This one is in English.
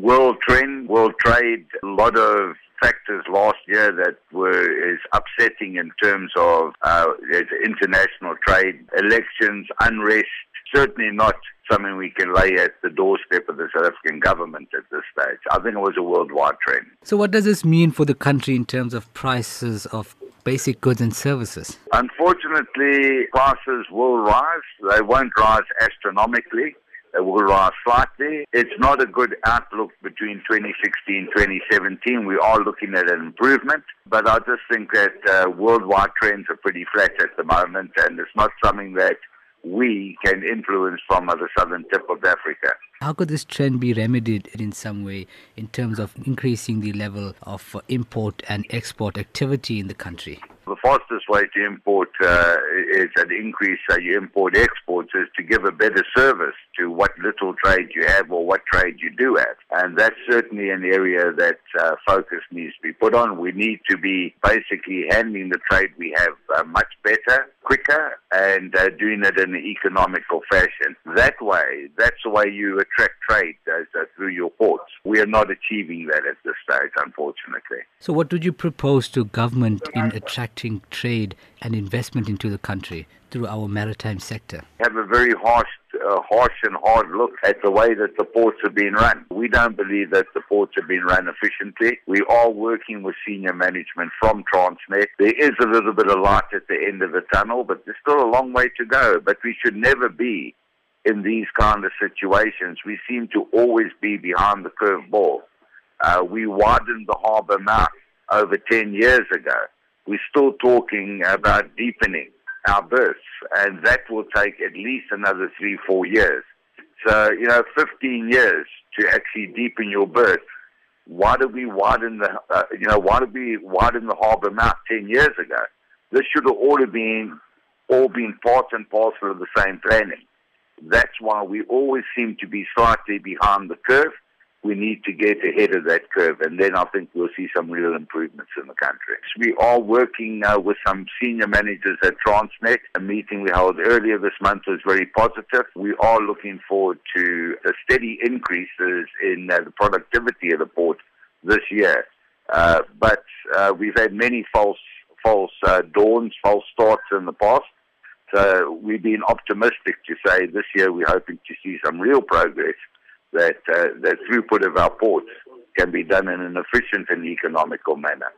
World trend, world trade, a lot of factors last year that were is upsetting in terms of uh, international trade, elections, unrest. Certainly not something we can lay at the doorstep of the South African government at this stage. I think it was a worldwide trend. So, what does this mean for the country in terms of prices of basic goods and services? Unfortunately, prices will rise. They won't rise astronomically. They will slightly. It's not a good outlook between 2016 and 2017. We are looking at an improvement, but I just think that uh, worldwide trends are pretty flat at the moment, and it's not something that we can influence from uh, the southern tip of Africa. How could this trend be remedied in some way in terms of increasing the level of uh, import and export activity in the country? The fastest way to import uh, is an increase uh, your import exports is to give a better service to what little trade you have or what trade you do have. And that's certainly an area that uh, focus needs to be put on. We need to be basically handling the trade we have uh, much better, quicker, and uh, doing it in an economical fashion. That way, that's the way you attract trade uh, through your ports. We are not achieving that at this stage, unfortunately. So, what would you propose to government in attracting trade and investment into the country through our maritime sector? Have a very harsh, uh, harsh and hard look at the way that the ports are being run. We don't believe that the ports are being run efficiently. We are working with senior management from Transnet. There is a little bit of light at the end of the tunnel, but there's still a long way to go. But we should never be in these kind of situations. We seem to always be behind the curve ball. Uh, we widened the harbour mouth over 10 years ago. We're still talking about deepening our berths, and that will take at least another three, four years. So, you know, 15 years to actually deepen your berth. Why did we widen the, uh, you know, why did we widen the harbour mouth 10 years ago? This should have all been, all been part and parcel of the same planning. That's why we always seem to be slightly behind the curve. We need to get ahead of that curve, and then I think we'll see some real improvements in the country. We are working now with some senior managers at Transnet. A meeting we held earlier this month was very positive. We are looking forward to steady increases in uh, the productivity of the port this year. Uh, but uh, we've had many false false uh, dawns, false starts in the past. So we've been optimistic to say this year we're hoping to see some real progress that uh, the throughput of our ports can be done in an efficient and economical manner.